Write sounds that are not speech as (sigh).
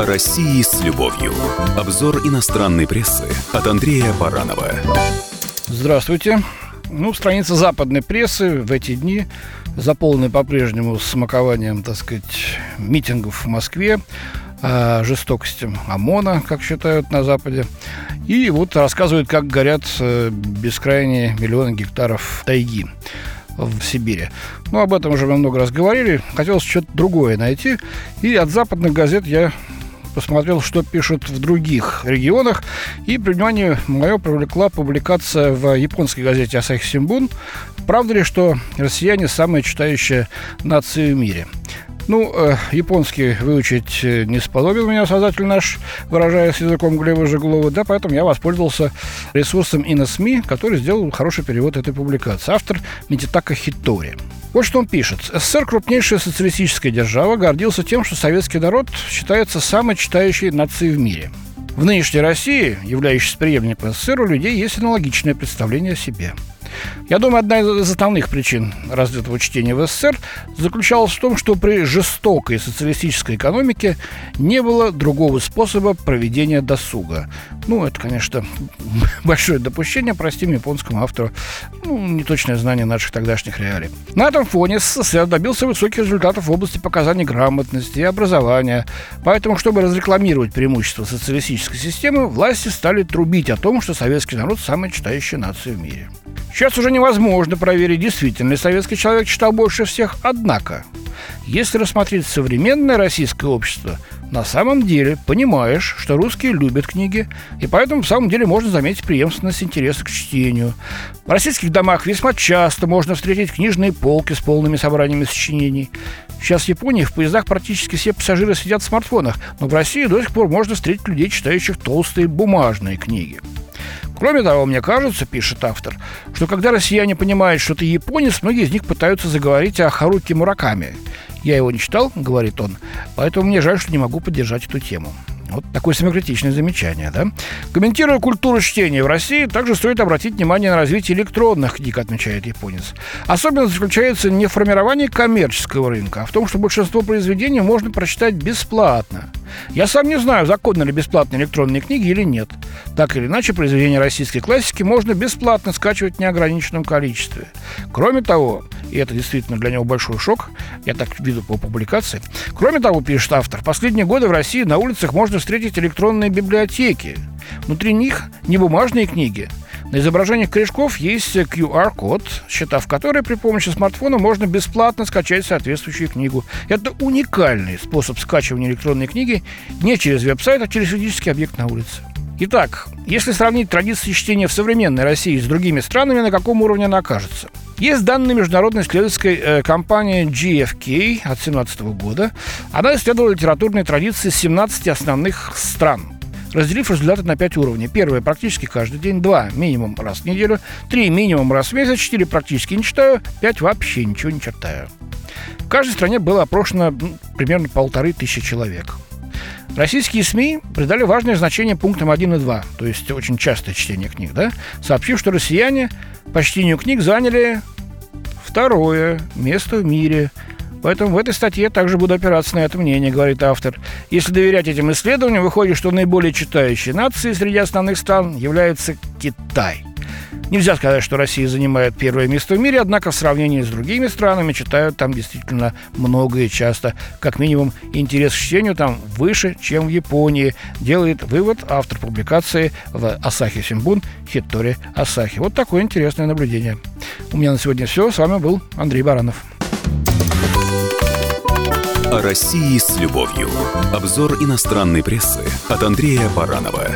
О России с любовью. Обзор иностранной прессы от Андрея Баранова. Здравствуйте. Ну, страница западной прессы в эти дни заполнены по-прежнему смакованием, так сказать, митингов в Москве, о жестокости ОМОНа, как считают на Западе. И вот рассказывают, как горят э, бескрайние миллионы гектаров тайги в Сибири. Ну, об этом уже мы много раз говорили. Хотелось что-то другое найти. И от западных газет я посмотрел, что пишут в других регионах, и при внимание мое привлекла публикация в японской газете Асахи Симбун. Правда ли, что россияне самая читающая нация в мире? Ну, э, японский выучить э, не сподобил меня создатель наш, выражаясь языком Глеба Жеглова, да, поэтому я воспользовался ресурсом ИНСМИ, который сделал хороший перевод этой публикации. Автор Мититака Хитори. Вот что он пишет. СССР, крупнейшая социалистическая держава, гордился тем, что советский народ считается самой читающей нацией в мире. В нынешней России, являющейся преемником СССР, у людей есть аналогичное представление о себе – я думаю, одна из основных причин развитого чтения в СССР заключалась в том, что при жестокой социалистической экономике не было другого способа проведения досуга. Ну, это, конечно, (laughs) большое допущение, простим японскому автору, ну, неточное знание наших тогдашних реалий. На этом фоне СССР добился высоких результатов в области показаний грамотности и образования. Поэтому, чтобы разрекламировать преимущества социалистической системы, власти стали трубить о том, что советский народ – самая читающая нация в мире. Сейчас уже невозможно проверить, действительно ли советский человек читал больше всех, однако, если рассмотреть современное российское общество, на самом деле понимаешь, что русские любят книги, и поэтому в самом деле можно заметить преемственность интереса к чтению. В российских домах весьма часто можно встретить книжные полки с полными собраниями сочинений. Сейчас в Японии в поездах практически все пассажиры сидят в смартфонах, но в России до сих пор можно встретить людей, читающих толстые бумажные книги. Кроме того, мне кажется, пишет автор, что когда россияне понимают, что ты японец, многие из них пытаются заговорить о Харуки Мураками. Я его не читал, говорит он, поэтому мне жаль, что не могу поддержать эту тему. Вот такое самокритичное замечание, да? Комментируя культуру чтения в России, также стоит обратить внимание на развитие электронных книг, отмечает японец. Особенность заключается не в формировании коммерческого рынка, а в том, что большинство произведений можно прочитать бесплатно. Я сам не знаю, законны ли бесплатные электронные книги или нет. Так или иначе, произведения российской классики можно бесплатно скачивать в неограниченном количестве. Кроме того, и это действительно для него большой шок, я так виду по публикации. Кроме того, пишет автор, последние годы в России на улицах можно встретить электронные библиотеки. Внутри них не бумажные книги, на изображениях корешков есть QR-код, считав который при помощи смартфона можно бесплатно скачать соответствующую книгу. Это уникальный способ скачивания электронной книги не через веб-сайт, а через физический объект на улице. Итак, если сравнить традиции чтения в современной России с другими странами, на каком уровне она окажется? Есть данные международной исследовательской э, компании GFK от 2017 года. Она исследовала литературные традиции 17 основных стран разделив результаты на 5 уровней. Первое – практически каждый день. Два – минимум раз в неделю. Три – минимум раз в месяц. Четыре – практически не читаю. Пять – вообще ничего не читаю. В каждой стране было опрошено примерно полторы тысячи человек. Российские СМИ придали важное значение пунктам 1 и 2, то есть очень частое чтение книг, да, сообщив, что россияне по чтению книг заняли второе место в мире – Поэтому в этой статье также буду опираться на это мнение, говорит автор. Если доверять этим исследованиям, выходит, что наиболее читающей нацией среди основных стран является Китай. Нельзя сказать, что Россия занимает первое место в мире, однако в сравнении с другими странами читают там действительно много и часто. Как минимум, интерес к чтению там выше, чем в Японии, делает вывод автор публикации в Асахи Симбун Хитори Асахи. Вот такое интересное наблюдение. У меня на сегодня все. С вами был Андрей Баранов. О России с любовью. Обзор иностранной прессы от Андрея Баранова.